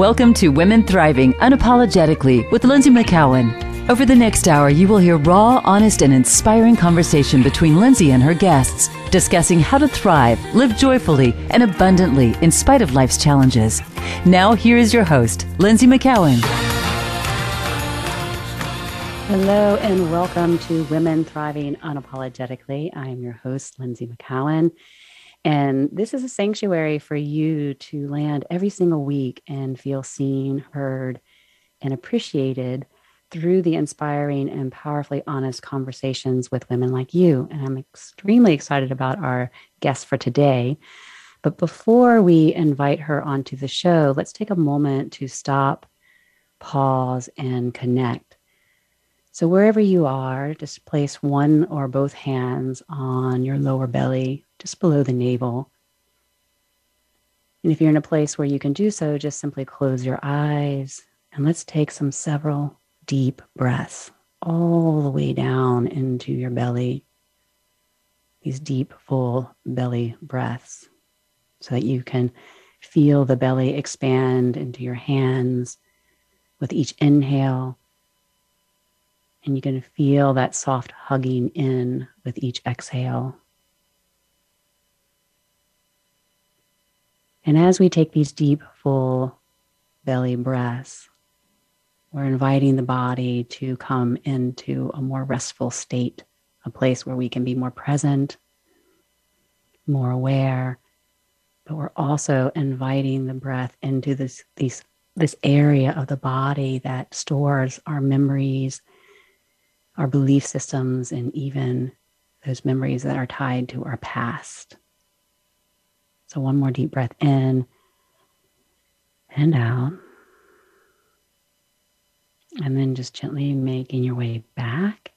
Welcome to Women Thriving Unapologetically with Lynsie McKeown. Over the next hour, you will hear raw, honest, and inspiring conversation between Lynsie and her guests, discussing how to thrive, live joyfully, and abundantly in spite of life's challenges. Now, here is your host, Lynsie McKeown. Hello and welcome to Women Thriving Unapologetically. I am your host, Lynsie McKeown. And this is a sanctuary for you to land every single week and feel seen, heard, and appreciated through the inspiring and powerfully honest conversations with women like you. And I'm extremely excited about our guest for today. But before we invite her onto the show, let's take a moment to stop, pause, and connect so, wherever you are, just place one or both hands on your lower belly, just below the navel. And if you're in a place where you can do so, just simply close your eyes and let's take some several deep breaths all the way down into your belly. These deep, full belly breaths so that you can feel the belly expand into your hands with each inhale and you can feel that soft hugging in with each exhale. And as we take these deep, full belly breaths, we're inviting the body to come into a more restful state, a place where we can be more present, more aware, but we're also inviting the breath into this, these, this area of the body that stores our memories our belief systems, and even those memories that are tied to our past. So, one more deep breath in and out. And then just gently making your way back.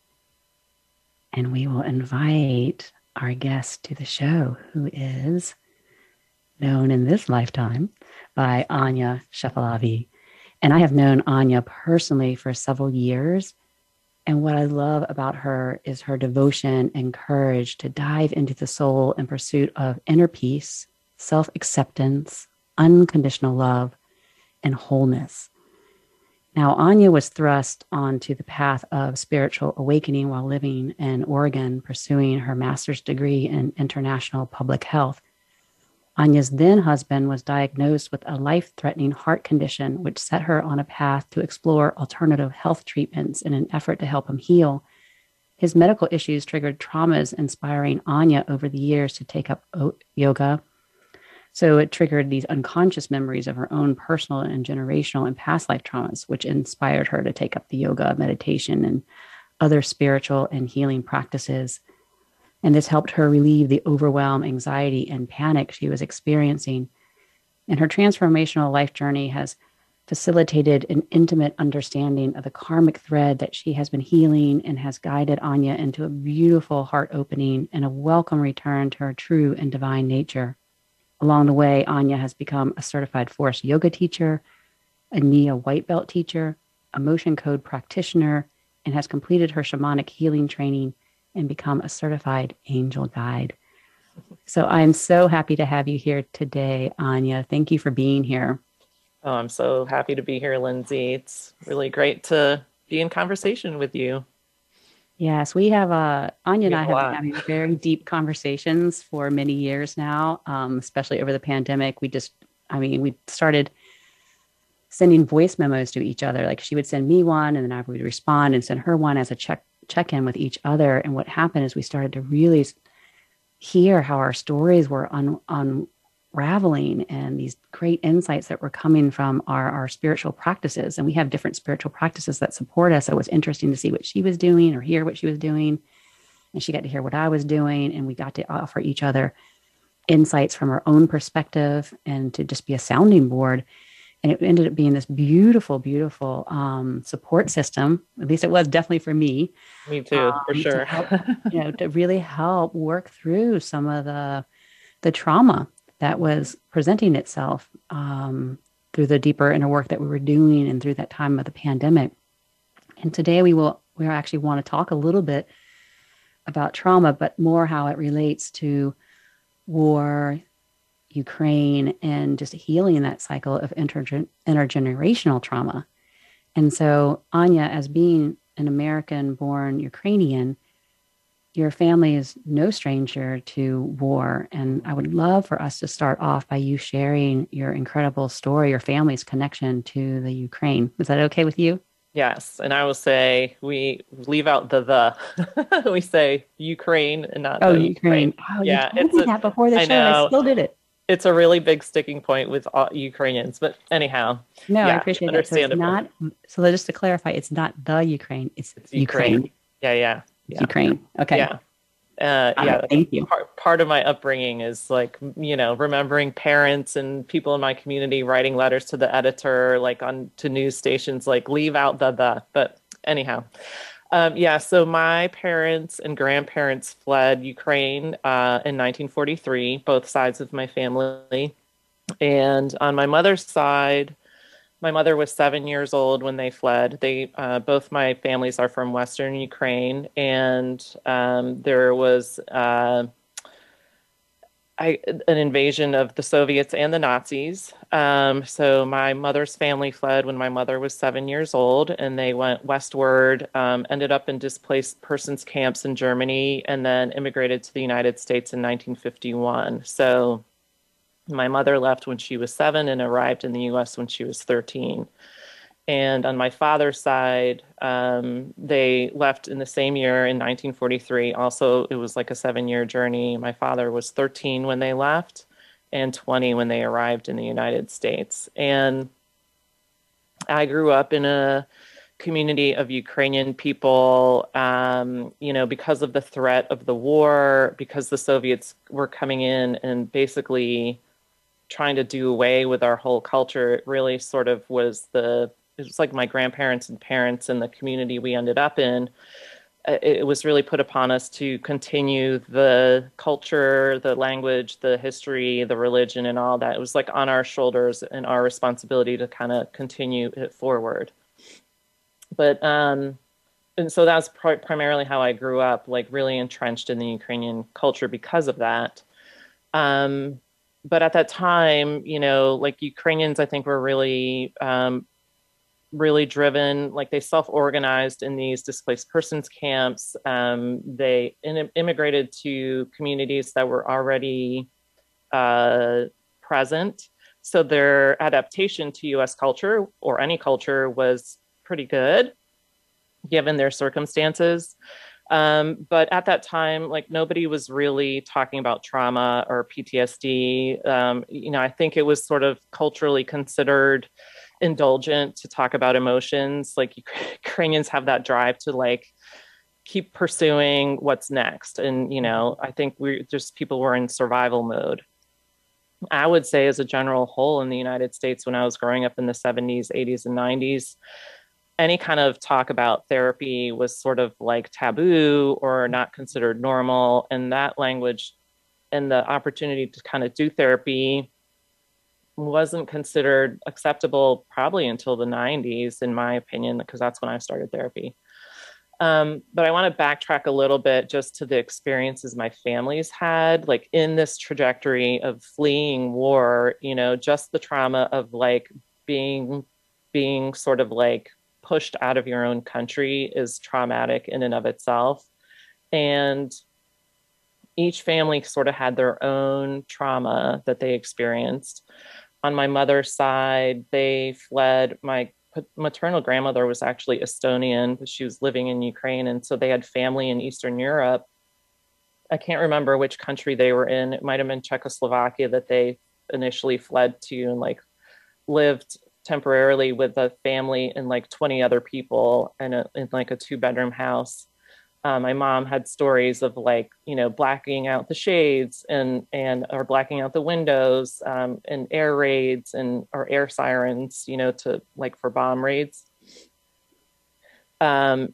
And we will invite our guest to the show, who is known in this lifetime by Anya Shepelavey. And I have known Anya personally for several years. And what I love about her is her devotion and courage to dive into the soul in pursuit of inner peace, self acceptance, unconditional love, and wholeness. Now, Anya was thrust onto the path of spiritual awakening while living in Oregon, pursuing her master's degree in international public health. Anya's then husband was diagnosed with a life threatening heart condition, which set her on a path to explore alternative health treatments in an effort to help him heal. His medical issues triggered traumas, inspiring Anya over the years to take up yoga. So it triggered these unconscious memories of her own personal and generational and past life traumas, which inspired her to take up the yoga, meditation, and other spiritual and healing practices. And this helped her relieve the overwhelm, anxiety, and panic she was experiencing. And her transformational life journey has facilitated an intimate understanding of the karmic thread that she has been healing and has guided Anya into a beautiful heart opening and a welcome return to her true and divine nature. Along the way, Anya has become a certified Forrest Yoga teacher, a Nia white belt teacher, an Emotion Code practitioner, and has completed her shamanic healing training and become a certified angel guide. So I'm so happy to have you here today, Anya. Thank you for being here. Oh, I'm so happy to be here, Lynsie. It's really great to be in conversation with you. Yes, we have uh, Anya and I have been having very deep conversations for many years now, um, especially over the pandemic. We just, I mean, we started sending voice memos to each other. Like she would send me one, and then I would respond and send her one as a check check in with each other. And what happened is we started to really hear how our stories were on un, unraveling and these great insights that were coming from our, our spiritual practices. And we have different spiritual practices that support us. So it was interesting to see what she was doing or hear what she was doing. And she got to hear what I was doing. And we got to offer each other insights from our own perspective and to just be a sounding board and it ended up being this beautiful, beautiful um, support system. At least it was definitely for me. Me too, um, for sure. help, you know, to really help work through some of the the trauma that was presenting itself um, through the deeper inner work that we were doing and through that time of the pandemic. And today we will we actually want to talk a little bit about trauma, but more how it relates to war, Ukraine and just healing that cycle of intergen- intergenerational trauma. And so, Anya, as being an American born Ukrainian, your family is no stranger to war. And I would love for us to start off by you sharing your incredible story, your family's connection to the Ukraine. Is that okay with you? Yes. And I will say we leave out the the. we say Ukraine and not oh, the Ukraine. Ukraine. Oh, yeah. You told me that before the I show. Know. I still did it. It's a really big sticking point with all Ukrainians. But anyhow. No, yeah, I appreciate that. So it's not, so just to clarify, it's not the Ukraine, it's, it's Ukraine. Ukraine. Yeah, yeah yeah. Ukraine. Okay. Yeah. Uh, yeah. thank you. Part, part of my upbringing is like, you know, remembering parents and people in my community writing letters to the editor, like on to news stations, like leave out the the. But anyhow, um, yeah. So my parents and grandparents fled Ukraine uh, in 1943, both sides of my family, and on my mother's side, my mother was seven years old when they fled. They uh, both my families are from Western Ukraine, and um, there was uh, I, an invasion of the Soviets and the Nazis. Um, so my mother's family fled when my mother was seven years old, and they went westward. Um, ended up in displaced persons camps in Germany, and then immigrated to the United States in 1951. So my mother left when she was seven and arrived in the US when she was 13. And on my father's side, um, they left in the same year in 1943. Also, it was like a seven year journey. My father was 13 when they left and 20 when they arrived in the United States. And I grew up in a community of Ukrainian people, um, you know, because of the threat of the war, because the Soviets were coming in and basically trying to do away with our whole culture it really sort of was the it was like my grandparents and parents and the community we ended up in. Uh, it was really put upon us to continue the culture the language the history the religion and all that. It was like on our shoulders and our responsibility to kind of continue it forward. But um and so that's pr- primarily how i grew up like really entrenched in the ukrainian culture because of that. Um but at that time, you know, like Ukrainians, I think were really, um, really driven. Like they self-organized in these displaced persons camps. Um, they in- immigrated to communities that were already uh, present, so their adaptation to U.S. culture or any culture was pretty good, given their circumstances. Um, but at that time, like nobody was really talking about trauma or PTSD. Um, you know, I think it was sort of culturally considered indulgent to talk about emotions. Like Ukrainians have that drive to like keep pursuing what's next. And, you know, I think we just people were in survival mode. I would say, as a general whole in the United States, when I was growing up in the 70s, 80s, and 90s, any kind of talk about therapy was sort of like taboo or not considered normal. And that language and the opportunity to kind of do therapy wasn't considered acceptable probably until the 90s, in my opinion, because that's when I started therapy. Um, but I want to backtrack a little bit just to the experiences my families had, like in this trajectory of fleeing war, you know, just the trauma of like being being sort of like pushed out of your own country is traumatic in and of itself. And each family sort of had their own trauma that they experienced. On my mother's side, they fled. My maternal grandmother was actually Estonian, but she was living in Ukraine. And so they had family in Eastern Europe. I can't remember which country they were in. It might have been Czechoslovakia that they initially fled to and like lived temporarily with a family and like 20 other people in, a, in like a two bedroom house. Um, my mom had stories of like you know blacking out the shades and and or blacking out the windows um, and air raids and or air sirens you know to like for bomb raids um,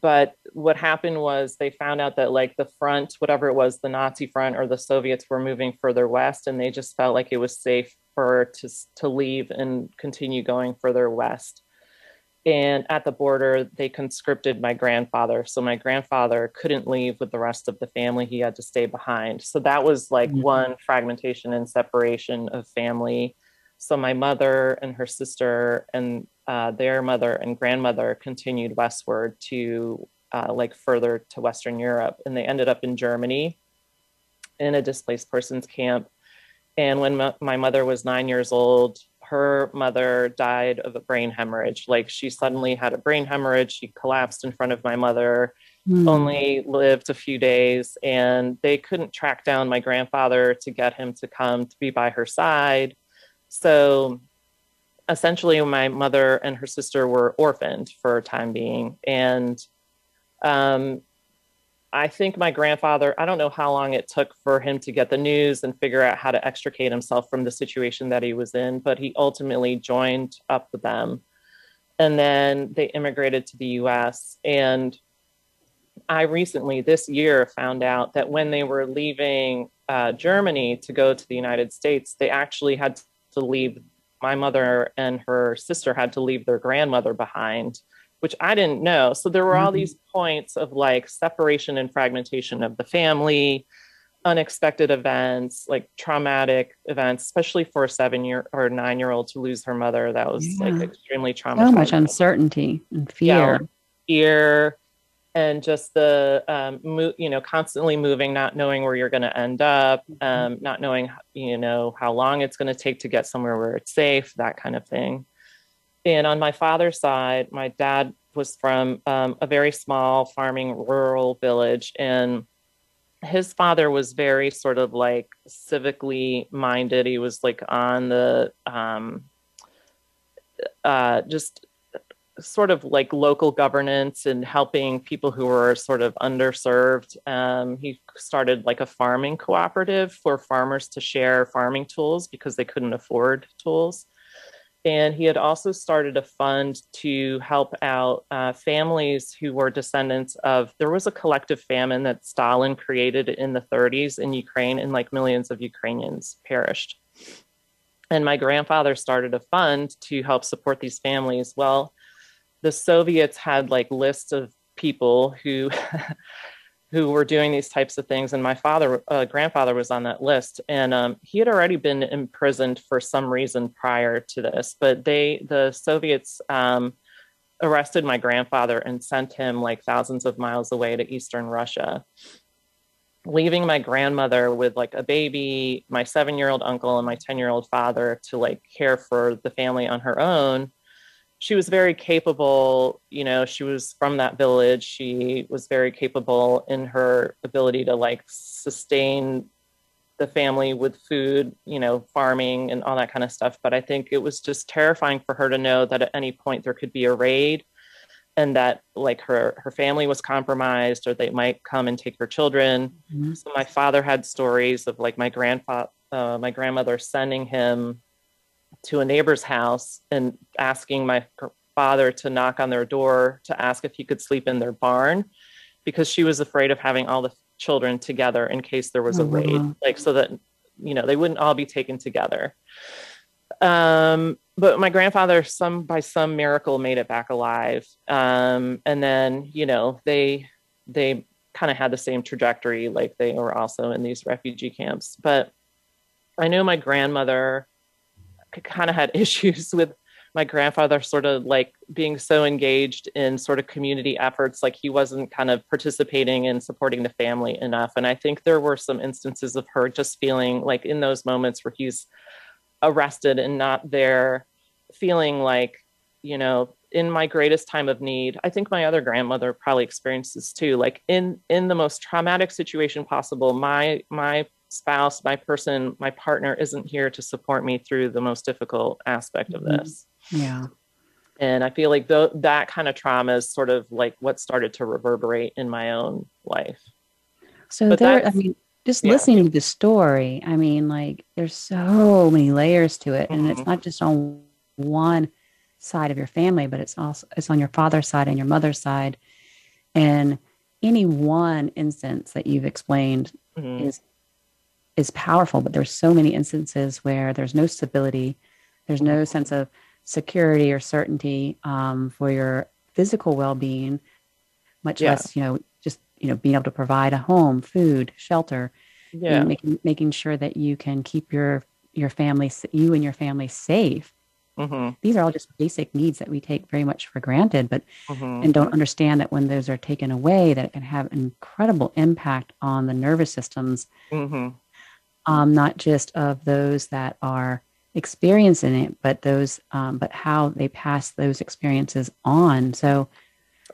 but what happened was they found out that like the front whatever it was the nazi front or the soviets were moving further west and they just felt like it was safe for to to leave and continue going further west And at the border, they conscripted my grandfather. So my grandfather couldn't leave with the rest of the family. He had to stay behind. So that was like mm-hmm. one fragmentation and separation of family. So my mother and her sister and uh, their mother and grandmother continued westward to uh, like further to Western Europe. And they ended up in Germany in a displaced persons camp. And when m- my mother was nine years old, her mother died of a brain hemorrhage. Like she suddenly had a brain hemorrhage. She collapsed in front of my mother, mm. only lived a few days, and they couldn't track down my grandfather to get him to come to be by her side. So essentially, my mother and her sister were orphaned for a time being. And um, I think my grandfather, I don't know how long it took for him to get the news and figure out how to extricate himself from the situation that he was in, but he ultimately joined up with them. And then they immigrated to the US. And I recently, this year, found out that when they were leaving uh, Germany to go to the United States, they actually had to leave, my mother and her sister had to leave their grandmother behind which I didn't know. So there were all mm-hmm. these points of like separation and fragmentation of the family, unexpected events, like traumatic events, especially for a seven year or nine year old to lose her mother. That was yeah. like extremely traumatic. So much uncertainty and fear. Yeah, fear and just the um, mo- you know constantly moving not knowing where you're going to end up mm-hmm. um, not knowing you know how long it's going to take to get somewhere where it's safe that kind of thing and on my father's side, my dad was from um, a very small farming rural village. And his father was very sort of like civically minded. He was like on the um, uh, just sort of like local governance and helping people who were sort of underserved. Um, he started like a farming cooperative for farmers to share farming tools because they couldn't afford tools. And he had also started a fund to help out uh, families who were descendants of. There was a collective famine that Stalin created in the 30s in Ukraine, and like millions of Ukrainians perished. And my grandfather started a fund to help support these families. Well, the Soviets had like lists of people who who were doing these types of things. And my father, uh, grandfather, was on that list, and um, he had already been imprisoned for some reason prior to this. But they, the Soviets, um, arrested my grandfather and sent him like thousands of miles away to Eastern Russia, leaving my grandmother with like a baby, my seven-year-old uncle, and my ten-year-old father to like care for the family on her own she was very capable you know she was from that village. She was very capable in her ability to like sustain the family with food you know farming and all that kind of stuff. But i think it was just terrifying for her to know that at any point there could be a raid and that like her her family was compromised or they might come and take her children. Mm-hmm. so my father had stories of like my grandfather uh, my grandmother sending him to a neighbor's house and asking my father to knock on their door to ask if he could sleep in their barn because she was afraid of having all the children together in case there was a raid oh, like so that you know they wouldn't all be taken together. Um, but my grandfather some by some miracle made it back alive. Um, and then you know they they kind of had the same trajectory like they were also in these refugee camps. But i know my grandmother kind of had issues with my grandfather sort of like being so engaged in sort of community efforts. Like he wasn't kind of participating and supporting the family enough. And i think there were some instances of her just feeling like in those moments where he's arrested and not there feeling like you know in my greatest time of need i think my other grandmother probably experienced this too like in in the most traumatic situation possible my my spouse, my person, my partner isn't here to support me through the most difficult aspect of mm-hmm. this. Yeah. And I feel like th- that kind of trauma is sort of like what started to reverberate in my own life. So but there, I mean, just yeah. listening to the story, I mean, like there's so many layers to it, and mm-hmm. it's not just on one side of your family, but it's also it's on your father's side and your mother's side, and any one instance that you've explained mm-hmm. is is powerful, but there's so many instances where there's no stability, there's no sense of security or certainty um, for your physical well-being much Yeah. less you know just you know being able to provide a home food shelter you know, Yeah. making making sure that you can keep your your family you and your family safe hmm these are all just basic needs that we take very much for granted but hmm and don't understand that when those are taken away that it can have incredible impact on the nervous systems hmm um, not just of those that are experiencing it but those um, but how they pass those experiences on so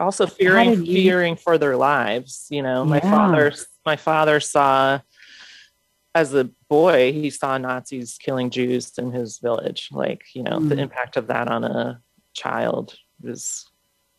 also fearing you- fearing for their lives you know my Yeah. father my father saw as a boy he saw nazis killing jews in his village like you know the Mm. impact of that on a child was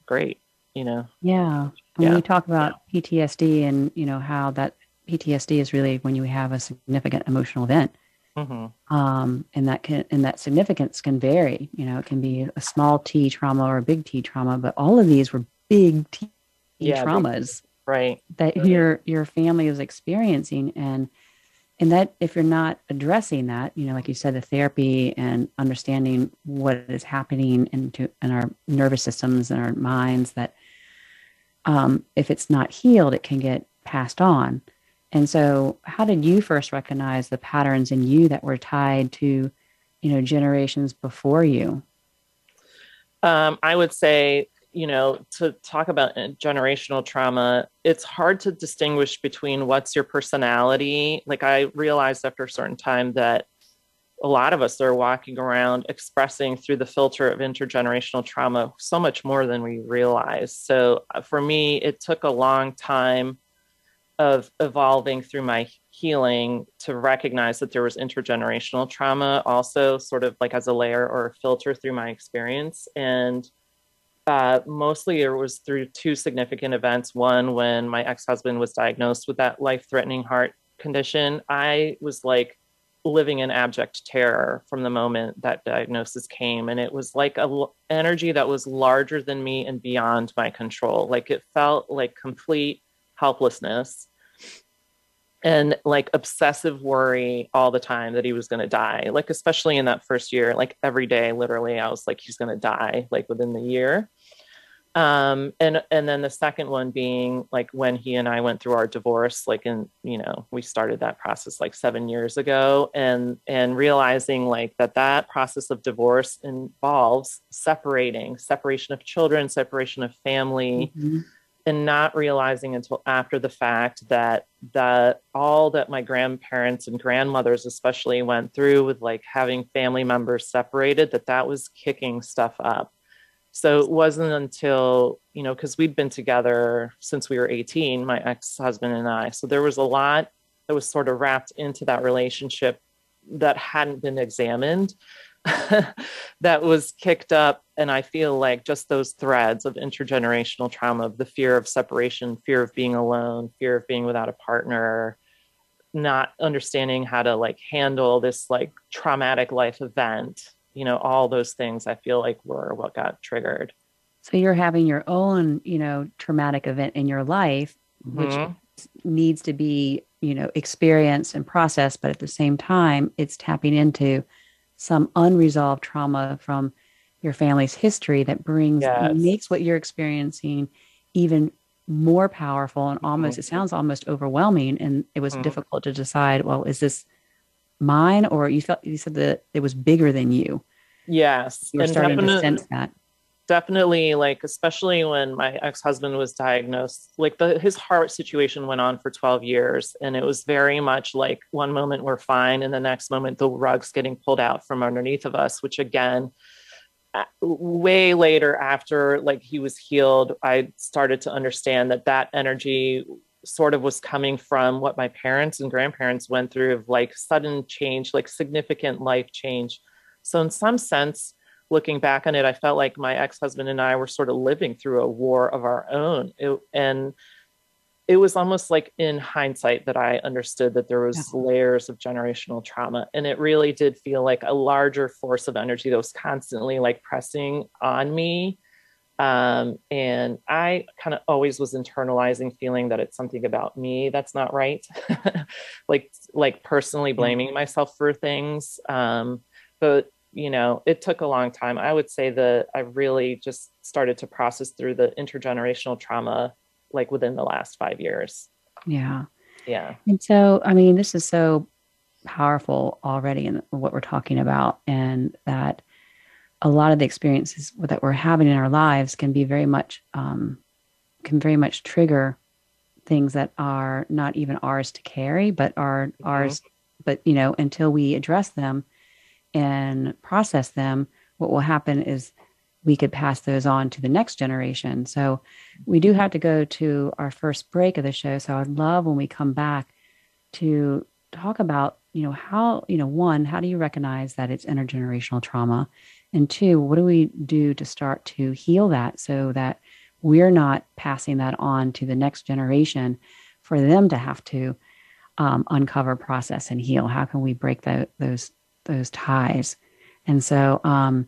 great you know Yeah. When Yeah. we talk about PTSD and, you know, how that PTSD is really when you have a significant emotional event. hmm Um, and that can, and that significance can vary, you know, it can be a small T trauma or a big T trauma, but all of these were big T Yeah, big- traumas right that Right. your, your family is experiencing. And, and that if you're not addressing that, you know, like you said, the therapy and understanding what is happening into in our nervous systems and our minds, that um, if it's not healed, it can get passed on. And so, how did you first recognize the patterns in you that were tied to, you know, generations before you? Um, I would say, you know, to talk about uh, generational trauma, it's hard to distinguish between what's your personality. Like, I realized after a certain time that a lot of us are walking around expressing through the filter of intergenerational trauma so much more than we realize. So, uh, for me, it took a long time of evolving through my healing to recognize that there was intergenerational trauma also sort of like as a layer or a filter through my experience. And uh, mostly it was through two significant events. One when my ex-husband was diagnosed with that life-threatening heart condition i was like living in abject terror from the moment that diagnosis came. And it was like a l- energy that was larger than me and beyond my control. Like it felt like complete helplessness and like obsessive worry all the time that he was going to die like especially in that first year like every day literally i was like he's going to die like within the year um and and then the second one being like when he and i went through our divorce like in you know we started that process like 7 years ago and and realizing like that that process of divorce involves separating separation of children separation of family Mhm. And not realizing until after the fact that that all that my grandparents and grandmothers especially went through with like having family members separated that that was kicking stuff up. So it wasn't until you know because we'd been together since we were 18 my ex-husband and i. So there was a lot that was sort of wrapped into that relationship that hadn't been examined that was kicked up and i feel like just those threads of intergenerational trauma of the fear of separation fear of being alone fear of being without a partner not understanding how to like handle this like traumatic life event you know all those things i feel like were what got triggered So you're having your own, you know, traumatic event in your life, which Mhm. needs to be, you know, experienced and processed, but at the same time, it's tapping into some unresolved trauma from your family's history that brings Yes. makes what you're experiencing even more powerful and almost Mhm. it sounds almost overwhelming and it was Mhm. difficult to decide well is this mine or you felt you said that it was bigger than you yes you were and starting to sense that definitely like especially when my ex-husband was diagnosed like the his heart situation went on for 12 years and it was very much like one moment we're fine and the next moment the rug's getting pulled out from underneath of us which again way later after like he was healed i started to understand that that energy sort of was coming from what my parents and grandparents went through of like sudden change like significant life change so in some sense looking back on it, I felt like my ex husband and I were sort of living through a war of our own. It, and it was almost like in hindsight that I understood that there was Yeah. layers of generational trauma. And it really did feel like a larger force of energy that was constantly like pressing on me. Um, and I kind of always was internalizing feeling that it's something about me that's not right. like, like personally blaming myself for things. Um, but you know, it took a long time. I would say that I really just started to process through the intergenerational trauma like within the last five years. Yeah. Yeah. And so, I mean, this is so powerful already in what we're talking about, and that a lot of the experiences that we're having in our lives can be very much, um, can very much trigger things that are not even ours to carry, but are mm-hmm. ours. But, you know, until we address them and process them, what will happen is we could pass those on to the next generation. So we do have to go to our first break of the show. So I'd love when we come back to talk about, you know, how, you know, one, how do you recognize that it's intergenerational trauma? And two, what do we do to start to heal that so that we're not passing that on to the next generation for them to have to um, uncover, process, and heal? How can we break the, those those ties? And so, um,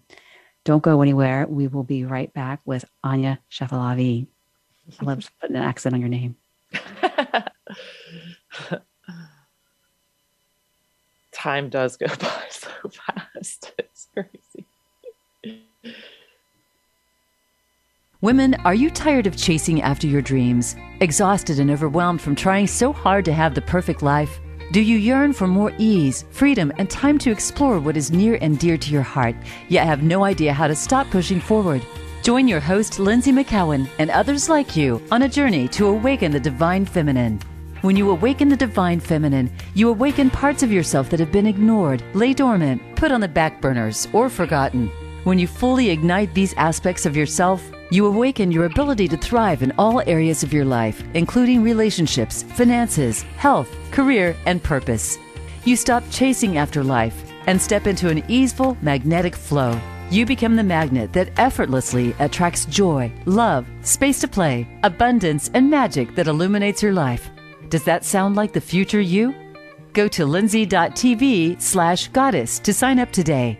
don't go anywhere. We will be right back with Anya Shepelavey. I love putting an accent on your name. Time does go by so fast. It's crazy. Women, are you tired of chasing after your dreams? Exhausted and overwhelmed from trying so hard to have the perfect life? Do you yearn for more ease, freedom, and time to explore what is near and dear to your heart, yet have no idea how to stop pushing forward? Join your host, Lynsie McKeown, and others like you on a journey to awaken the divine feminine. When you awaken the divine feminine, you awaken parts of yourself that have been ignored, lay dormant, put on the back burners, or forgotten. When you fully ignite these aspects of yourself, you awaken your ability to thrive in all areas of your life, including relationships, finances, health, career, and purpose. You stop chasing after life and step into an easeful, magnetic flow. You become the magnet that effortlessly attracts joy, love, space to play, abundance, and magic that illuminates your life. Does that sound like the future you? Go to lindsay.tv slash goddess to sign up today.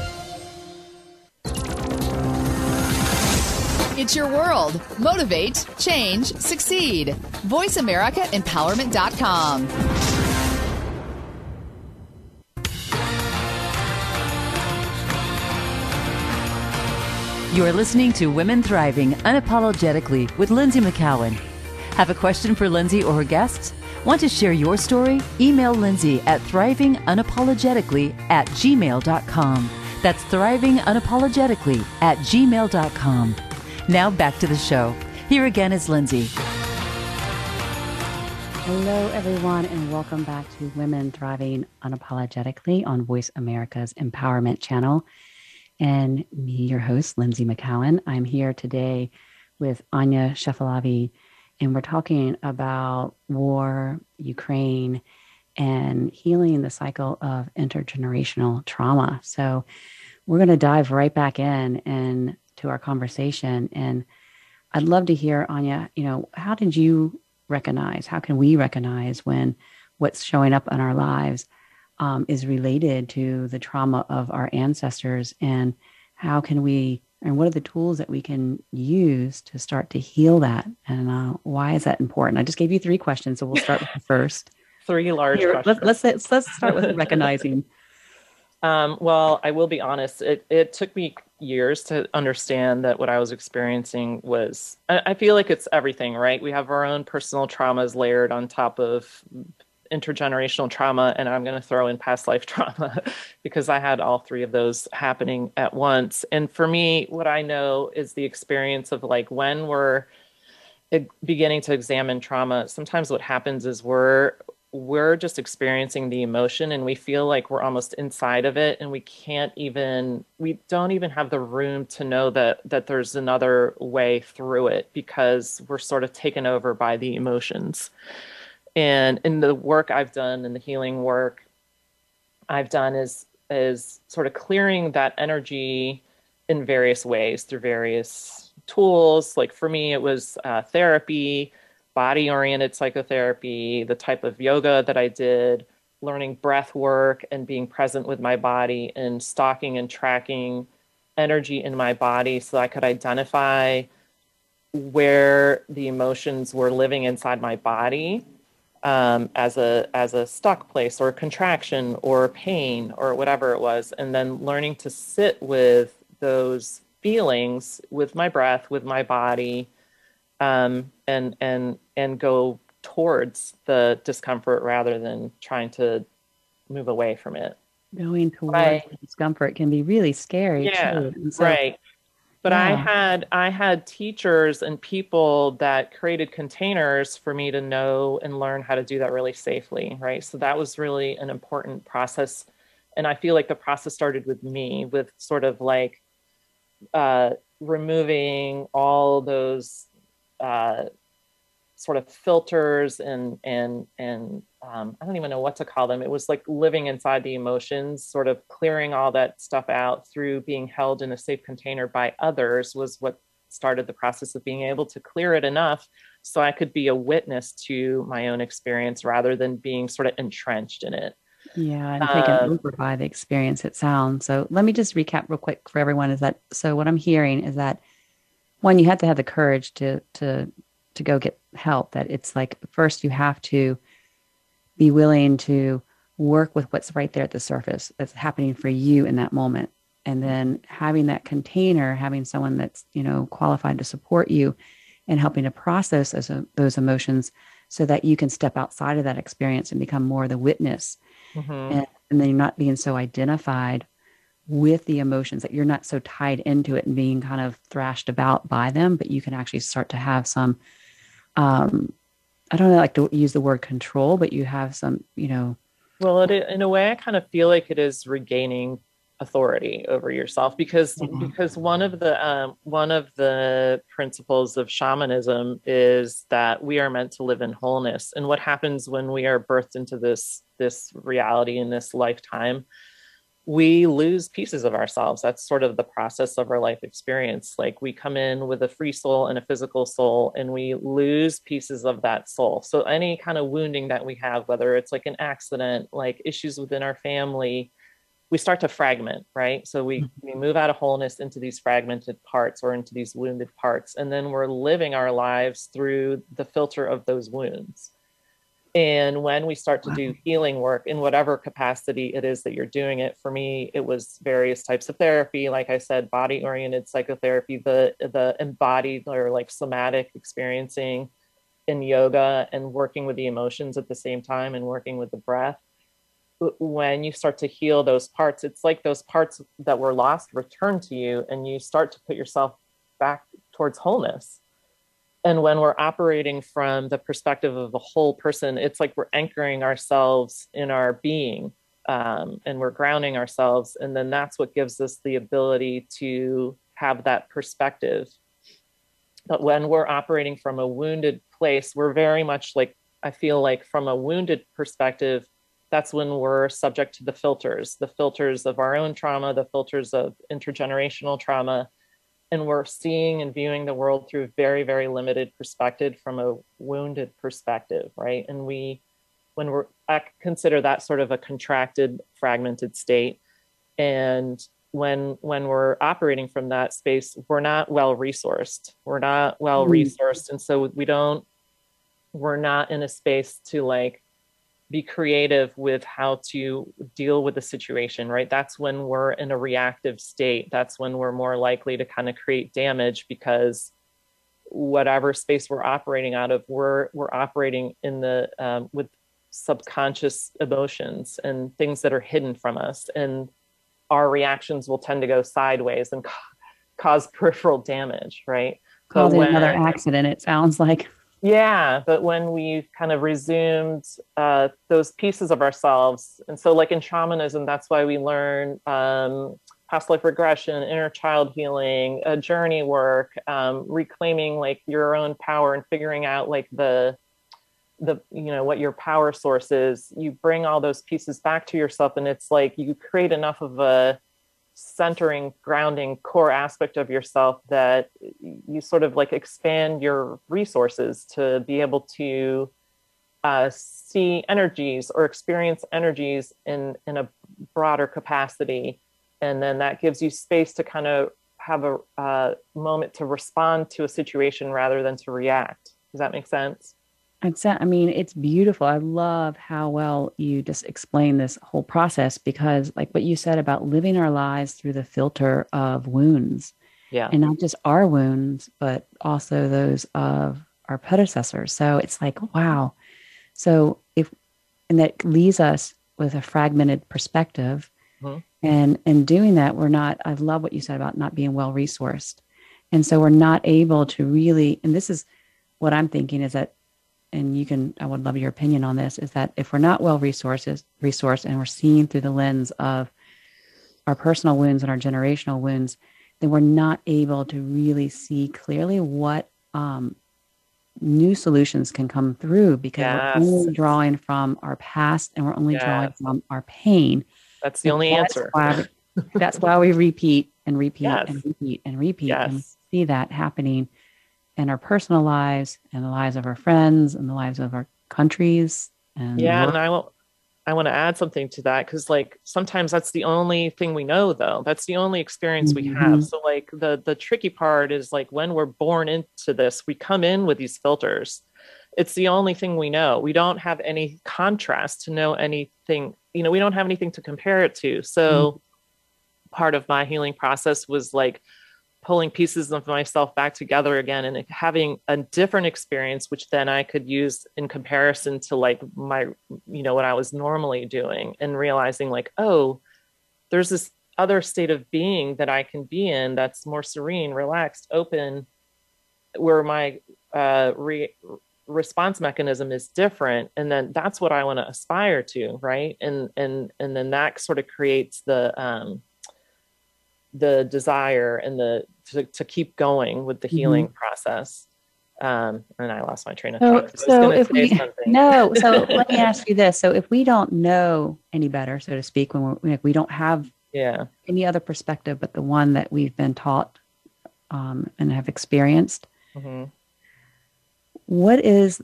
It's your world. Motivate, change, succeed. VoiceAmericaEmpowerment.com. You are listening to Women Thriving Unapologetically with Lynsie McKeown. Have a question for Lynsie or her guests? Want to share your story? Email Lynsie at thrivingunapologetically at gmail.com. That's thrivingunapologetically at gmail.com. Now back to the show. Here again is Lynsie. Hello, everyone, and welcome back to Women Thriving Unapologetically on Voice America's Empowerment Channel. And me, your host, Lynsie McKeown. I'm here today with Anya Shepelavey, and we're talking about war, Ukraine, and healing the cycle of intergenerational trauma. So we're going to dive right back in and to our conversation. And I'd love to hear, Anya, you know, how did you recognize, how can we recognize when what's showing up in our lives um, is related to the trauma of our ancestors? And how can we, and what are the tools that we can use to start to heal that? And uh, why is that important? I just gave you three questions, so we'll start with the first. three large Here, questions. Let's, let's, let's start with recognizing. Um, well, I will be honest. It it took me years to understand that what I was experiencing was. I, I feel like it's everything, right? We have our own personal traumas layered on top of intergenerational trauma, and I'm going to throw in past life trauma because I had all three of those happening at once. And for me, what I know is the experience of like when we're beginning to examine trauma sometimes what happens is we're we're just experiencing the emotion and we feel like we're almost inside of it and we can't even we don't even have the room to know that that there's another way through it because we're sort of taken over by the emotions and in the work i've done and the healing work i've done is is sort of clearing that energy in various ways through various tools. Like for me, it was uh, therapy, body oriented psychotherapy, the type of yoga that I did, learning breath work and being present with my body and stalking and tracking energy in my body so I could identify where the emotions were living inside my body um, as a as a stuck place or contraction or pain or whatever it was, and then learning to sit with those feelings with my breath, with my body, um, and and and go towards the discomfort rather than trying to move away from it. Going towards right. discomfort can be really scary. Yeah, so, right. But yeah. I had I had teachers and people that created containers for me to know and learn how to do that really safely, right? So that was really an important process. And I feel like the process started with me, with sort of like uh, removing all those uh, sort of filters and and and um, I don't even know what to call them. It was like living inside the emotions, sort of clearing all that stuff out through being held in a safe container by others was what started the process of being able to clear it enough so I could be a witness to my own experience rather than being sort of entrenched in it. Yeah, and taken um, over by the experience it sounds. So let me just recap real quick for everyone is that so what I'm hearing is that one, you have to have the courage to to to go get help. That it's like first you have to be willing to work with what's right there at the surface that's happening for you in that moment. And then having that container, having someone that's, you know, qualified to support you and helping to process those, those emotions so that you can step outside of that experience and become more the witness. Mm-hmm. And, and then you're not being so identified with the emotions that you're not so tied into it and being kind of thrashed about by them, but you can actually start to have some um, I don't like to use the word control, but you have some, you know. Well, it, in a way, I kind of feel like it is regaining authority over yourself because mm-hmm. because one of the um, one of the principles of shamanism is that we are meant to live in wholeness, and what happens when we are birthed into this this reality in this lifetime we lose pieces of ourselves. That's sort of the process of our life experience. Like we come in with a free soul and a physical soul, and we lose pieces of that soul. So, any kind of wounding that we have, whether it's like an accident, like issues within our family, we start to fragment, right? So, we, mm-hmm. we move out of wholeness into these fragmented parts or into these wounded parts. And then we're living our lives through the filter of those wounds. And when we start to do healing work in whatever capacity it is that you're doing it, for me, it was various types of therapy. Like I said, body oriented psychotherapy, the, the embodied or like somatic experiencing in yoga and working with the emotions at the same time and working with the breath. When you start to heal those parts, it's like those parts that were lost return to you and you start to put yourself back towards wholeness and when we're operating from the perspective of a whole person it's like we're anchoring ourselves in our being um, and we're grounding ourselves and then that's what gives us the ability to have that perspective. But when we're operating from a wounded place we're very much like i feel like from a wounded perspective that's when we're subject to the filters the filters of our own trauma the filters of intergenerational trauma and we're seeing and viewing the world through a very very limited perspective from a wounded perspective right? And we when we're I consider that sort of a contracted fragmented state. And when when we're operating from that space we're not well resourced. We're not well mm. resourced. And so we don't we're not in a space to like be creative with how to deal with the situation, right? That's when we're in a reactive state. That's when we're more likely to kind of create damage because whatever space we're operating out of, we're we're operating in the um, with subconscious emotions and things that are hidden from us, and our reactions will tend to go sideways and ca- cause peripheral damage, right? Cause another accident. It sounds like. Yeah, but when we kind of resumed uh, those pieces of ourselves, and so like in shamanism, that's why we learn um, past life regression, inner child healing, uh, journey work, um, reclaiming like your own power and figuring out like the the you know what your power source is. You bring all those pieces back to yourself and it's like you create enough of a centering grounding core aspect of yourself that you sort of like expand your resources to be able to uh, see energies or experience energies in in a broader capacity. And then that gives you space to kind of have a uh, moment to respond to a situation rather than to react. Does that make sense I mean, it's beautiful. I love how well you just explain this whole process because, like what you said about living our lives through the filter of wounds. Yeah. And not just our wounds, but also those of our predecessors. So it's like, wow. So if, and that leaves us with a fragmented perspective. Mm-hmm. And in doing that, we're not, I love what you said about not being well resourced. And so we're not able to really, and this is what I'm thinking is that and you can I would love your opinion on this is that if we're not well resources resourced and we're seeing through the lens of our personal wounds and our generational wounds, then we're not able to really see clearly what um, new solutions can come through because yes. we're only drawing from our past and we're only yes. drawing from our pain. That's the and only that's answer. Why we, that's why we repeat and repeat yes. and repeat and repeat and see that happening in our personal lives and the lives of our friends and the lives of our countries. And yeah, and I will. I want to add something to that because, like, sometimes that's the only thing we know, though. That's the only experience mm-hmm. we have. Mm-hmm. So, like, the the tricky part is like when we're born into this, we come in with these filters. It's the only thing we know. We don't have any contrast to know anything. You know, we don't have anything to compare it to. So, mm-hmm. part of my healing process was like pulling pieces of myself back together again and having a different experience which then i could use in comparison to like my you know what i was normally doing and realizing like oh there's this other state of being that i can be in that's more serene relaxed open where my uh, re- response mechanism is different. And then that's what i want to aspire to right? And and and then that sort of creates the um the desire and the to, to keep going with the mm-hmm. healing mm-hmm. process um, and I lost my train of thought. So, so if we no, so let me ask you this: so if we don't know any better, so to speak, when we're, like, we don't have yeah any other perspective but the one that we've been taught um, and have experienced, mm-hmm. what is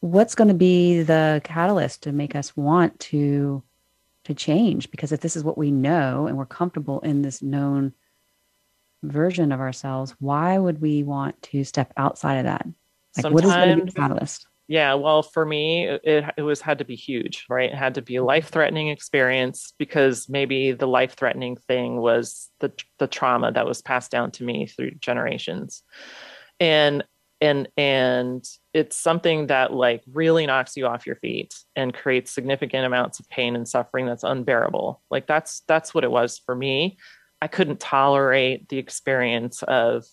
what's going to be the catalyst to make us want to to change because if this is what we know and we're comfortable in this known version of ourselves why would we want to step outside of that? Like Sometimes, what is going to be the catalyst? Yeah well for me it, it was had to be huge right? It had to be a life threatening experience because maybe the life threatening thing was the the trauma that was passed down to me through generations. And and and it's something that like really knocks you off your feet and creates significant amounts of pain and suffering that's unbearable. Like that's that's what it was for me. I couldn't tolerate the experience of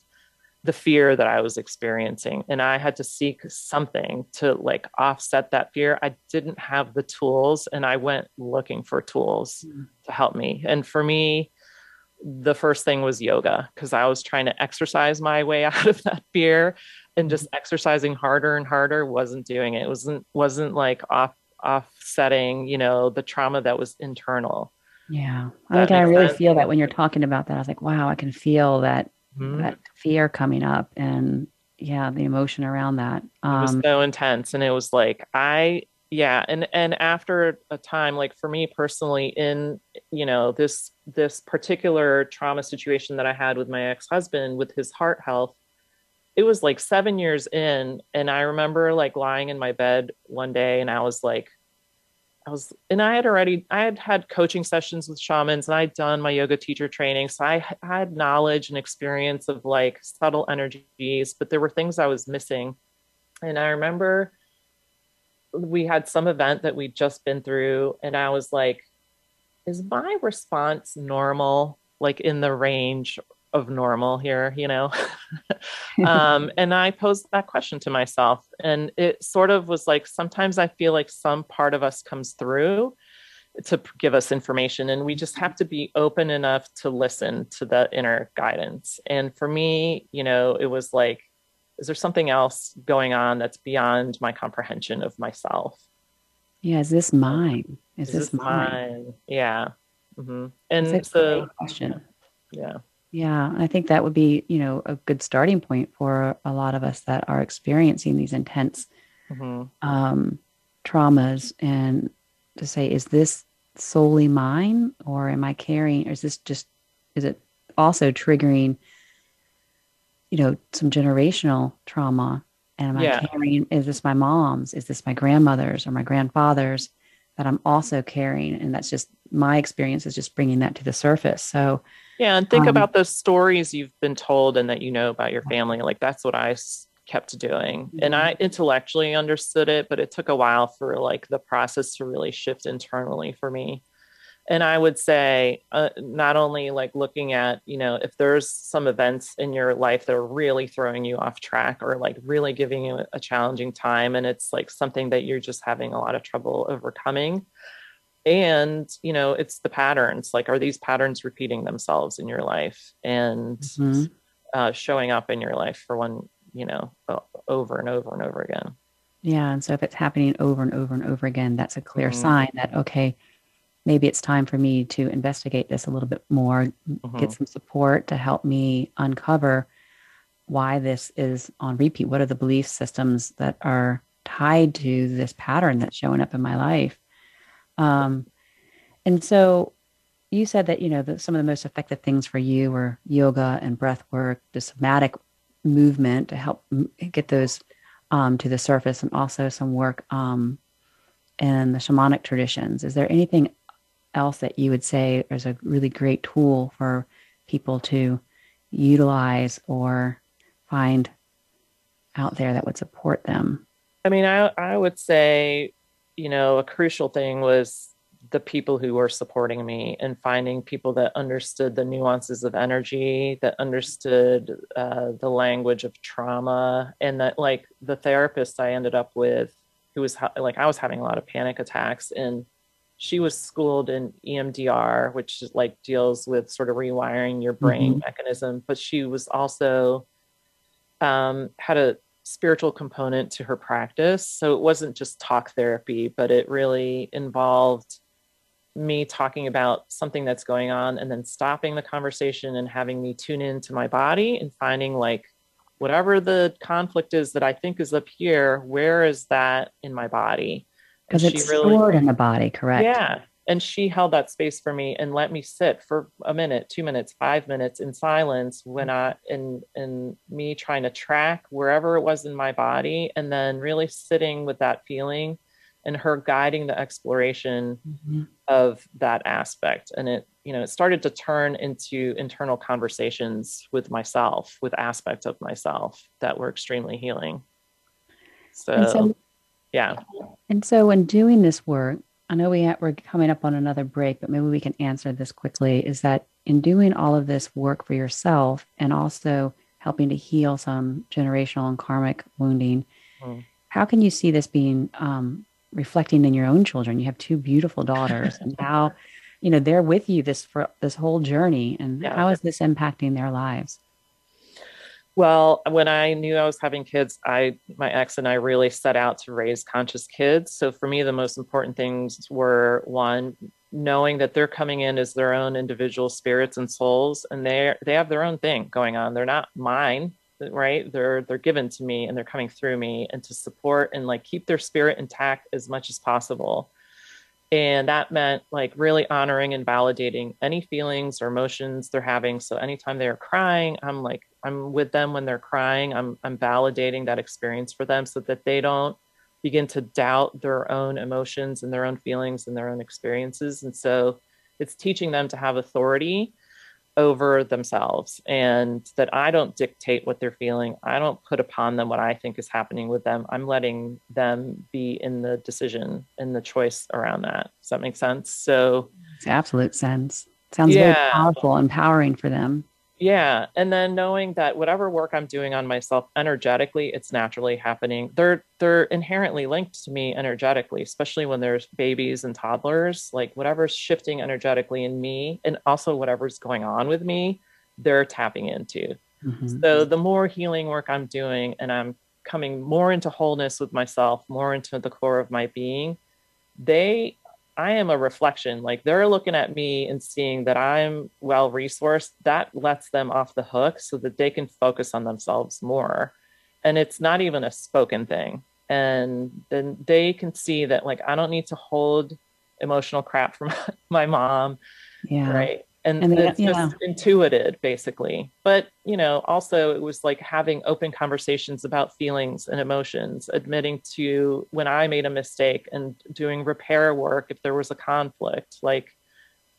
the fear that i was experiencing and i had to seek something to like offset that fear. I didn't have the tools and i went looking for tools mm. to help me. And for me the first thing was yoga because I was trying to exercise my way out of that fear and just exercising harder and harder wasn't doing it. It wasn't wasn't like off offsetting, you know, the trauma that was internal. Yeah. I I really sense? feel that when you're talking about that. I was like, wow, I can feel that mm-hmm. that fear coming up and yeah, the emotion around that. Um, it was um, so intense. And it was like, I yeah, and and after a time, like for me personally, in you know, this this particular trauma situation that I had with my ex-husband with his heart health, it was like seven years in and i remember like lying in my bed one day and i was like i was and i had already i had had coaching sessions with shamans and i'd done my yoga teacher training so i had knowledge and experience of like subtle energies but there were things i was missing. And i remember we had some event that we'd just been through and i was like is my response normal like in the range of normal here, you know? um, and I posed that question to myself. And it sort of was like sometimes I feel like some part of us comes through to give us information, and we just have to be open enough to listen to the inner guidance. And for me, you know, it was like is there something else going on that's beyond my comprehension of myself yeah is this mine? Is, is this, this mine? mine? Yeah. Hmm and That's a so question. Yeah. Yeah i think that would be you know a good starting point for a lot of us that are experiencing these intense hmm um, traumas and to say is this solely mine or am i carrying or is this just is it also triggering you know some generational trauma and am Yeah. i carrying is this my mom's is this my grandmother's or my grandfather's that i'm also carrying and that's just my experience is just bringing that to the surface so Yeah, and think Um, about those stories you've been told and that you know about your family. Like that's what I kept doing, and I intellectually understood it, but it took a while for like the process to really shift internally for me. And I would say, uh, not only like looking at, you know, if there's some events in your life that are really throwing you off track or like really giving you a challenging time, and it's like something that you're just having a lot of trouble overcoming, and you know it's the patterns like are these patterns repeating themselves in your life and Mhm. uh, showing up in your life for one you know over and over and over again Yeah. And so if it's happening over and over and over again, that's a clear Mhm. sign that, okay, maybe it's time for me to investigate this a little bit more, Mhm. get some support to help me uncover why this is on repeat. What are the belief systems that are tied to this pattern that's showing up in my life? Um, and so you said that, you know, that some of the most effective things for you were yoga and breath work, the somatic movement to help m- get those um, to the surface and also some work um, in the shamanic traditions. Is there anything else that you would say is a really great tool for people to utilize or find out there that would support them? i mean i i would say you know a crucial thing was the people who were supporting me and finding people that understood the nuances of energy that understood uh, the language of trauma and that like the therapist i ended up with who was ha- like i was having a lot of panic attacks and she was schooled in EMDR which is like deals with sort of rewiring your brain mechanism but she was also um, had a spiritual component to her practice. So it wasn't just talk therapy, but it really involved me talking about something that's going on and then stopping the conversation and having me tune into my body and finding like whatever the conflict is that I think is up here, where is that in my body? And Because it's stored in the body, correct? yeah. And she held that space for me and let me sit for a minute, two minutes, five minutes in silence when I in in me trying to track wherever it was in my body and then really sitting with that feeling and her guiding the exploration Mhm. of that aspect. And it, you know, it started to turn into internal conversations with myself, with aspects of myself that were extremely healing. And so yeah. And so, when doing this work, I know we ha- we're coming up on another break, but maybe we can answer this quickly. Is that in doing all of this work for yourself and also helping to heal some generational and karmic wounding, Mm. how can you see this being um, reflecting in your own children? You have two beautiful daughters, and how you know they're with you this for this whole journey, and Yeah. how is this impacting their lives? Well, when I knew I was having kids, I my ex and I really set out to raise conscious kids. So for me, the most important things were one, knowing that they're coming in as their own individual spirits and souls, and they they have their own thing going on. They're not mine, right? They're they're given to me and they're coming through me, and to support and like keep their spirit intact as much as possible. And that meant like really honoring and validating any feelings or emotions they're having. So anytime they're crying, I'm like, I'm with them when they're crying. I'm I'm validating that experience for them so that they don't begin to doubt their own emotions and their own feelings and their own experiences. And so it's teaching them to have authority over themselves and that I don't dictate what they're feeling. I don't put upon them what I think is happening with them. I'm letting them be in the decision and the choice around that. Does that make sense? So It's absolute sense. Sounds very powerful, empowering for them. Yeah and then knowing that whatever work i'm doing on myself energetically it's naturally happening they're they're inherently linked to me energetically especially when there's babies and toddlers like whatever's shifting energetically in me and also whatever's going on with me they're tapping into Mm-hmm. So the more healing work I'm doing and I'm coming more into wholeness with myself, more into the core of my being, they I am a reflection. Like they're looking at me and seeing that I'm well resourced. That lets them off the hook so that they can focus on themselves more. And it's not even a spoken thing. And then they can see that, like, I don't need to hold emotional crap from my mom. Yeah. Right and, and it's yeah. just intuited basically. But you know also it was like having open conversations about feelings and emotions admitting to when i made a mistake and doing repair work if there was a conflict. Like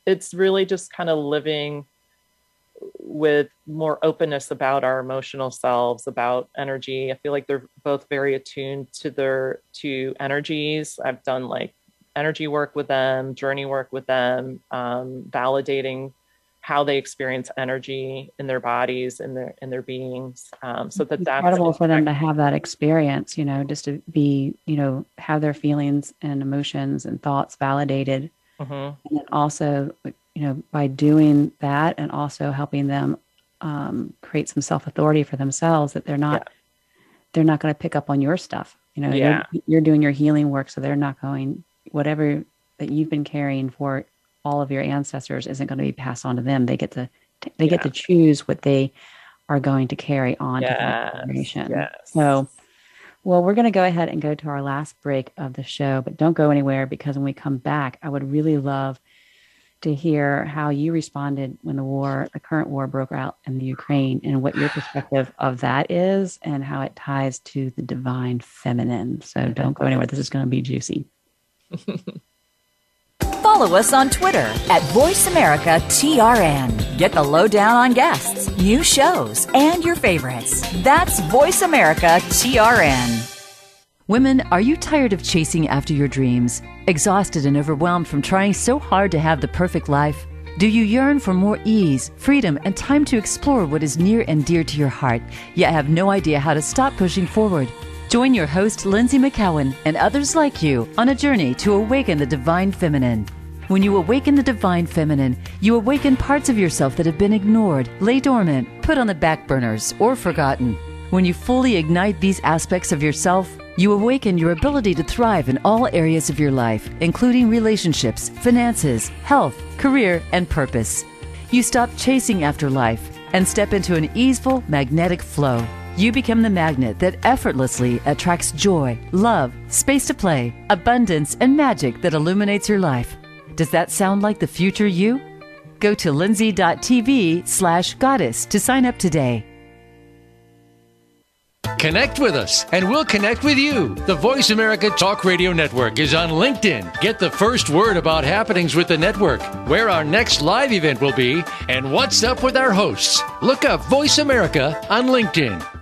it's really just kind of living with more openness about our emotional selves about energy. I feel like they're both very attuned to their to energies. I've done like energy work with them, journey work with them, um, validating how they experience energy in their bodies and their in their beings. Um, so that that's incredible for them to have that experience. You know, just to be you know have their feelings and emotions and thoughts validated, mm-hmm. and also you know by doing that and also helping them um, create some self authority for themselves that they're not yeah. they're not going to pick up on your stuff. You know, yeah. you're, you're doing your healing work, so they're not going whatever that you've been carrying for all of your ancestors isn't going to be passed on to them. They get to they yeah. get to choose what they are going to carry on yes. to that generation. Yes. So, well, we're going to go ahead and go to our last break of the show, but don't go anywhere because when we come back, I would really love to hear how you responded when the war, the current war broke out in the Ukraine and what your perspective of that is and how it ties to the divine feminine. So don't go anywhere. This is going to be juicy. Follow us on Twitter at VoiceAmericaTRN. Get the lowdown on guests, new shows, and your favorites. That's VoiceAmericaTRN. Women, are you tired of chasing after your dreams? Exhausted and overwhelmed from trying so hard to have the perfect life? Do you yearn for more ease, freedom, and time to explore what is near and dear to your heart, yet have no idea how to stop pushing forward? Join your host, Lynsie McKeown, and others like you on a journey to awaken the divine feminine. When you awaken the divine feminine, you awaken parts of yourself that have been ignored, lay dormant, put on the back burners, or forgotten. When you fully ignite these aspects of yourself, you awaken your ability to thrive in all areas of your life, including relationships, finances, health, career, and purpose. You stop chasing after life and step into an easeful, magnetic flow. You become the magnet that effortlessly attracts joy, love, space to play, abundance, and magic that illuminates your life. Does that sound like the future you? Go to lindsay.tv slash goddess to sign up today. Connect with us, and we'll connect with you. The Voice America Talk Radio Network is on LinkedIn. Get the first word about happenings with the network, where our next live event will be, and what's up with our hosts. Look up Voice America on LinkedIn.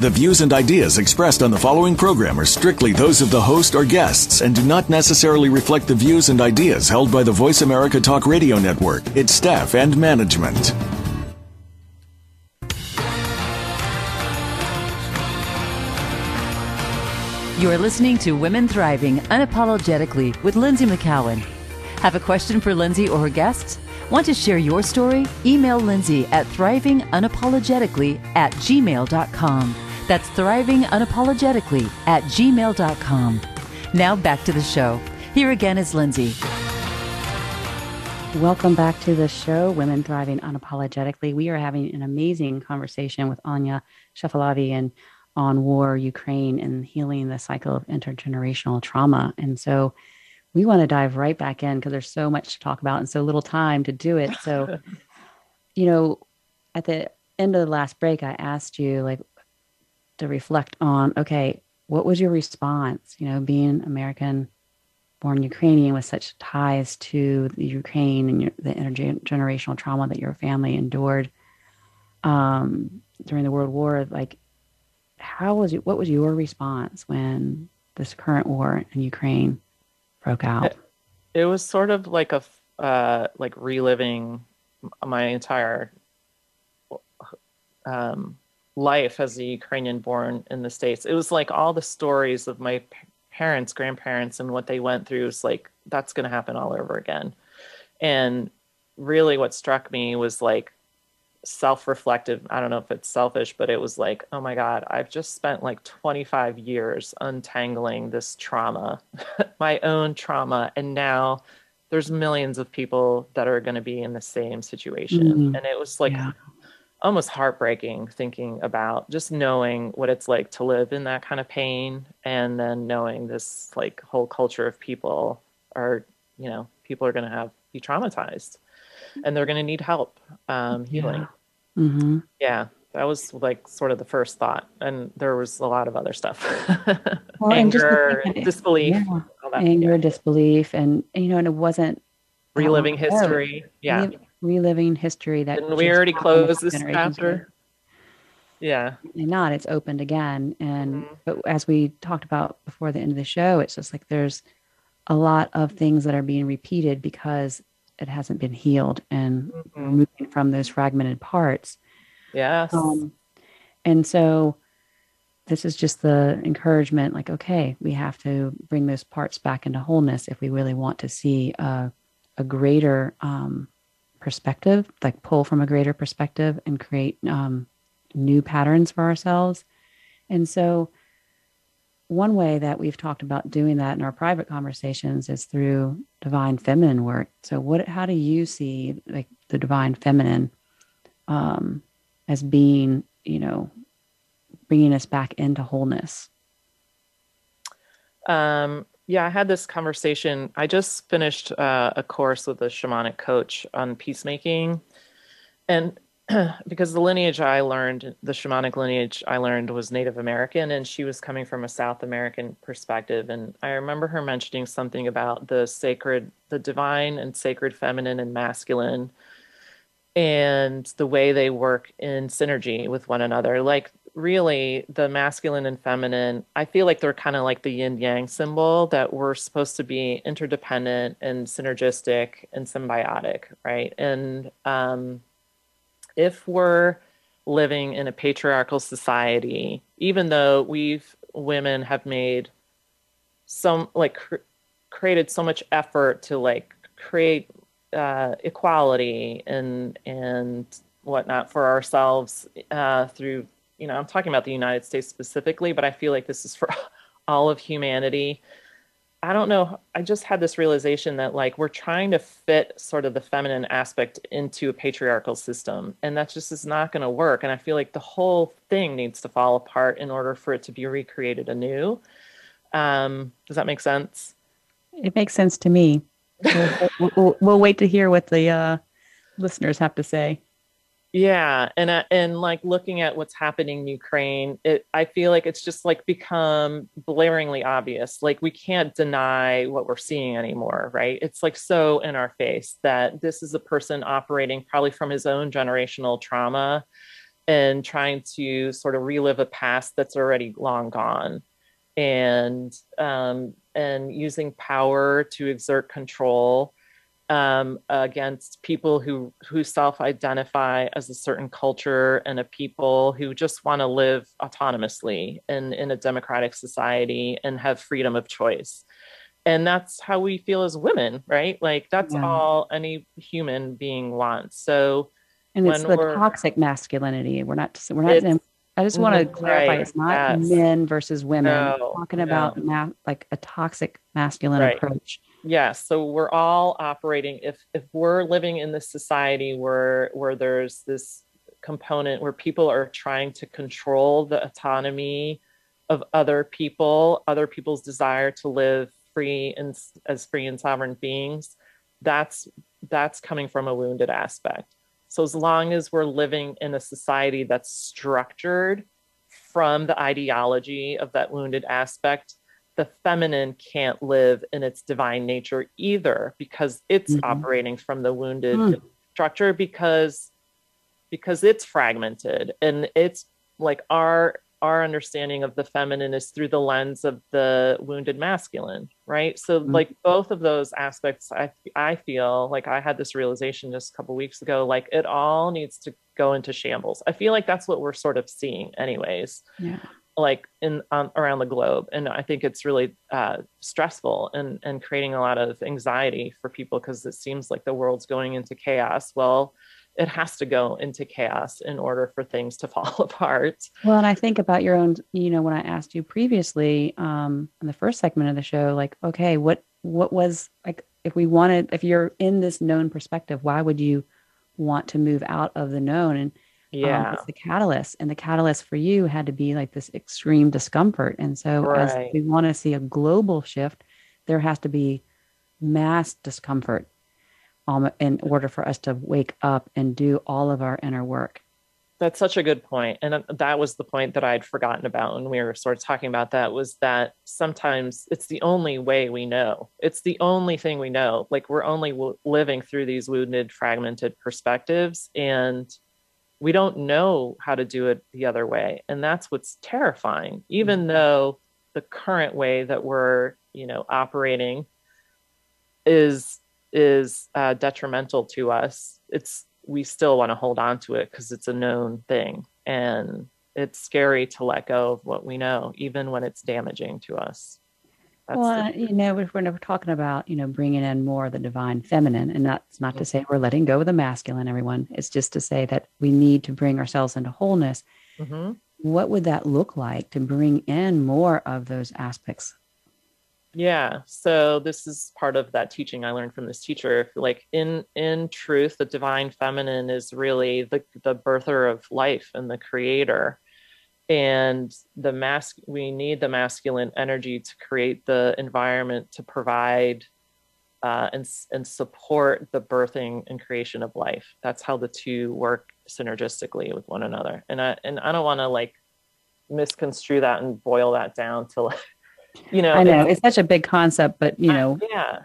The views and ideas expressed on the following program are strictly those of the host or guests and do not necessarily reflect the views and ideas held by the Voice America Talk Radio Network, its staff, and management. You are listening to Women Thriving Unapologetically with Lynsie McKeown. Have a question for Lynsie or her guests? Want to share your story? Email Lynsie at thrivingunapologetically at gmail.com. That's thriving unapologetically at gmail.com. Now back to the show. Here again is Lynsie. Welcome back to the show, Women Thriving Unapologetically. We are having an amazing conversation with Anya Shepelavey and on war, Ukraine, and healing the cycle of intergenerational trauma. And so we want to dive right back in because there's so much to talk about and so little time to do it. So, you know, at the end of the last break, I asked you, like, to reflect on okay what was your response? You know being american born ukrainian with such ties to the ukraine and your, the intergenerational trauma that your family endured um, during the world war like how was it what was your response when this current war in ukraine broke out? It was sort of like a uh, like reliving my entire um, life as a Ukrainian born in the States. It was like all the stories of my parents, grandparents, and what they went through was like, that's going to happen all over again. And really, what struck me was like self reflective. I don't know if it's selfish, but it was like, oh my God, I've just spent like 25 years untangling this trauma, my own trauma. And now there's millions of people that are going to be in the same situation. Mm-hmm. And it was like, yeah almost heartbreaking thinking about just knowing what it's like to live in that kind of pain and then knowing this like whole culture of people are you know people are going to have be traumatized and they're going to need help um healing yeah. Mm-hmm. yeah that was like sort of the first thought and there was a lot of other stuff well, anger disbelief yeah. anger yeah. disbelief and you know and it wasn't reliving history yeah reliving history that Didn't we already closed this chapter yeah. And not. It's opened again. And mm-hmm. but as we talked about before the end of the show it's just like there's a lot of things that are being repeated because it hasn't been healed and mm-hmm. moving from those fragmented parts. Yes. Um, and so this is just the encouragement like okay we have to bring those parts back into wholeness if we really want to see a, a greater um, perspective, like pull from a greater perspective and create um, new patterns for ourselves. And so, one way that we've talked about doing that in our private conversations is through divine feminine work. So, what, how do you see like the divine feminine um, as being, you know, bringing us back into wholeness? Um, yeah, I had this conversation. I just finished uh, a course with a shamanic coach on peacemaking. And because the lineage I learned, the shamanic lineage I learned was Native American, and she was coming from a South American perspective. And I remember her mentioning something about the sacred, the divine and sacred feminine and masculine, and the way they work in synergy with one another. Like really the masculine and feminine, I feel like they're kind of like the yin yang symbol that we're supposed to be interdependent and synergistic and symbiotic, right? And um, if we're living in a patriarchal society, even though we've women have made some like cr- created so much effort to like create uh, equality and and whatnot for ourselves uh, through you know, I'm talking about the United States specifically, but I feel like this is for all of humanity. I don't know. I just had this realization that like we're trying to fit sort of the feminine aspect into a patriarchal system, and that just is not going to work. And I feel like the whole thing needs to fall apart in order for it to be recreated anew. Um, does that make sense? It makes sense to me. we'll, we'll, we'll, wait to hear what the uh, listeners have to say. Yeah, and uh, and like looking at what's happening in Ukraine, it I feel like it's just like become blaringly obvious. Like we can't deny what we're seeing anymore, right? It's like so in our face that this is a person operating probably from his own generational trauma and trying to sort of relive a past that's already long gone and um and using power to exert control um, against people who who self-identify as a certain culture and a people who just want to live autonomously in in a democratic society and have freedom of choice and that's how we feel as women right like that's yeah. all any human being wants so and it's the toxic masculinity we're not we're not I just want to clarify right, it's not yes. men versus women. No, talking about ma- like a toxic masculine right. approach yes so we're all operating if if we're living in this society where where there's this component where people are trying to control the autonomy of other people other people's desire to live free and as free and sovereign beings that's that's coming from a wounded aspect. So as long as we're living in a society that's structured from the ideology of that wounded aspect the feminine can't live in its divine nature either because it's mm-hmm. operating from the wounded mm. structure because because it's fragmented and it's like our our understanding of the feminine is through the lens of the wounded masculine, right? So mm-hmm. like both of those aspects, I I feel like I had this realization just a couple weeks ago. Like it all needs to go into shambles. I feel like that's what we're sort of seeing, anyways. Yeah. Like in um, around the globe, and I think it's really uh, stressful and and creating a lot of anxiety for people because it seems like the world's going into chaos. Well, it has to go into chaos in order for things to fall apart. Well, and I think about your own, you know, when I asked you previously um, in the first segment of the show, like, okay, what what was like if we wanted, if you're in this known perspective, why would you want to move out of the known? And yeah, um, the catalyst, and the catalyst for you had to be like this extreme discomfort. And so, right. as we want to see a global shift, there has to be mass discomfort um, in order for us to wake up and do all of our inner work. That's such a good point. And that was the point that I'd forgotten about when we were sort of talking about that was that sometimes it's the only way we know. It's the only thing we know. Like we're only w- living through these wounded, fragmented perspectives. And we don't know how to do it the other way. And that's what's terrifying, even mm-hmm. though the current way that we're, you know, operating is is uh, detrimental to us, it's we still want to hold on to it because it's a known thing, and it's scary to let go of what we know, even when it's damaging to us. That's well, the- you know, if we're never talking about you know bringing in more of the divine feminine, and that's not mm-hmm. to say we're letting go of the masculine. Everyone, it's just to say that we need to bring ourselves into wholeness. Mm-hmm. What would that look like to bring in more of those aspects yeah so this is part of that teaching i learned from this teacher like in in truth the divine feminine is really the the birther of life and the creator and the mask we need the masculine energy to create the environment to provide uh, and and support the birthing and creation of life. That's how the two work synergistically with one another. And i and i don't want to like misconstrue that and boil that down to like you know i know it's, it's such a big concept but you know. yeah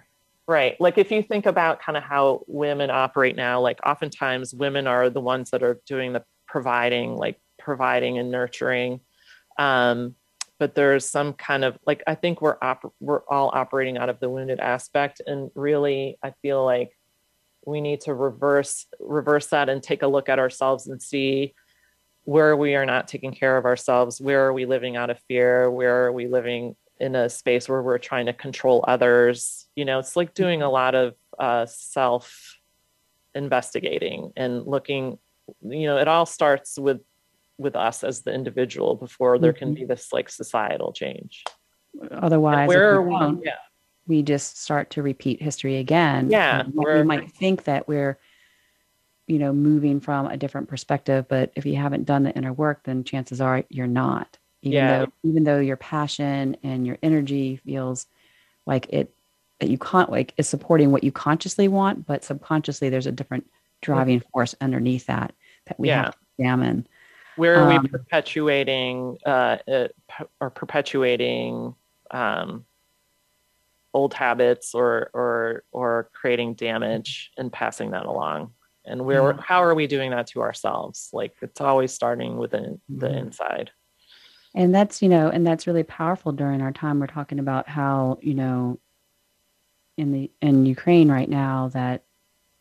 right. Like if you think about kind of how women operate now like oftentimes women are the ones that are doing the providing like providing and nurturing. Um but there's some kind of like i think we're op- we're all operating out of the wounded aspect. And really i feel like we need to reverse reverse that and take a look at ourselves and see where we are not taking care of ourselves. Where are we living out of fear? Where are we living in a space where we're trying to control others? You know it's like doing a lot of uh, self investigating and looking you know it all starts with with us as the individual before there can mm-hmm. be this like societal change otherwise where we, yeah we just start to repeat history again yeah we might think that we're you know moving from a different perspective but if you haven't done the inner work then chances are you're not even yeah. though even though your passion and your energy feels like it that you can't like is supporting what you consciously want but subconsciously there's a different driving mm-hmm. force underneath that that we yeah. have to examine where are um, we perpetuating uh, uh, or perpetuating um, old habits or or or creating damage and passing that along and where yeah. how are we doing that to ourselves like it's always starting within the mm-hmm. inside and that's you know and that's really powerful during our time we're talking about how you know in the in ukraine right now that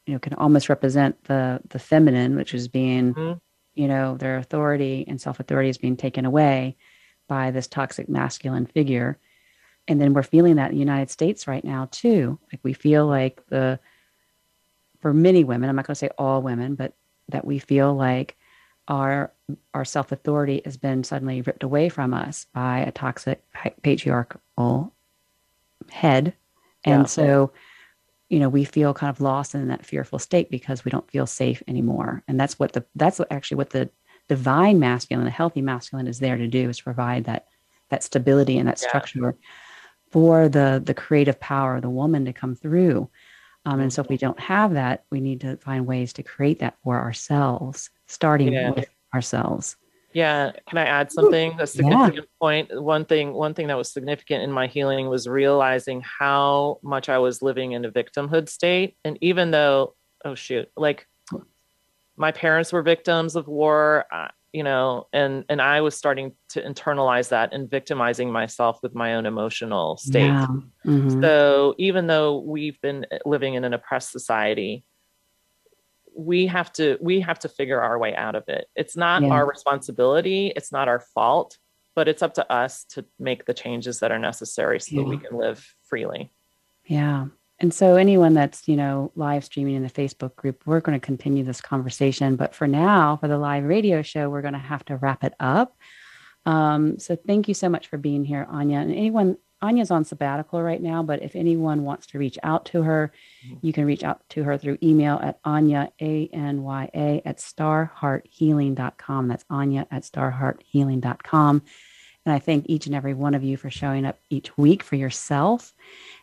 you know can almost represent the the feminine which is being mm-hmm. You know their authority and self-authority is being taken away by this toxic masculine figure. And then we're feeling that in the united states right now too. Like we feel like the for many women i'm not going to say all women but that we feel like our our self authority has been suddenly ripped away from us by a toxic patriarchal head, and yeah. so you know we feel kind of lost in that fearful state because we don't feel safe anymore. And that's what the that's what actually what the divine masculine, the healthy masculine, is there to do is provide that that stability and that yeah. structure for the the creative power of the woman to come through. Um, and so if we don't have that, we need to find ways to create that for ourselves starting yeah. with ourselves. Yeah, can I add something? A significant yeah. point. One thing, one thing that was significant in my healing was realizing how much I was living in a victimhood state. And even though, oh shoot, like my parents were victims of war, uh, you know and and i was starting to internalize that and victimizing myself with my own emotional state Yeah. Mhm. so even though we've been living in an oppressed society we have to we have to figure our way out of it it's not Yeah. our responsibility it's not our fault but it's up to us to make the changes that are necessary so that we can live freely Yeah. And so anyone that's, you know, live streaming in the Facebook group, we're going to continue this conversation. But for now, for the live radio show, we're going to have to wrap it up. Um, so thank you so much for being here, Anya. And anyone, Anya's on sabbatical right now, but if anyone wants to reach out to her, mm-hmm. you can reach out to her through email at Anya, A-N-Y-A, at starhearthealing.com. That's Anya at starhearthealing.com. And I thank each and every one of you for showing up each week for yourself.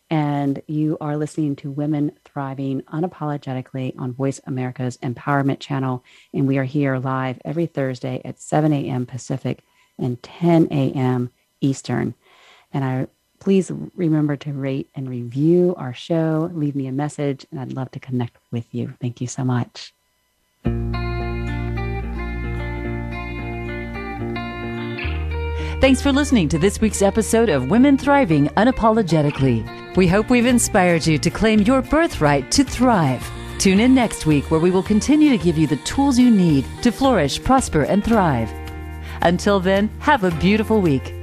And you are listening to Women Thriving Unapologetically on Voice America's Empowerment Channel. And we are here live every Thursday at 7 a.m. Pacific and 10 a.m. Eastern. And I please remember to rate and review our show. Leave me a message, and I'd love to connect with you. Thank you so much. Thanks for listening to this week's episode of Women Thriving Unapologetically. We hope we've inspired you to claim your birthright to thrive. Tune in next week where we will continue to give you the tools you need to flourish, prosper, and thrive. Until then, have a beautiful week.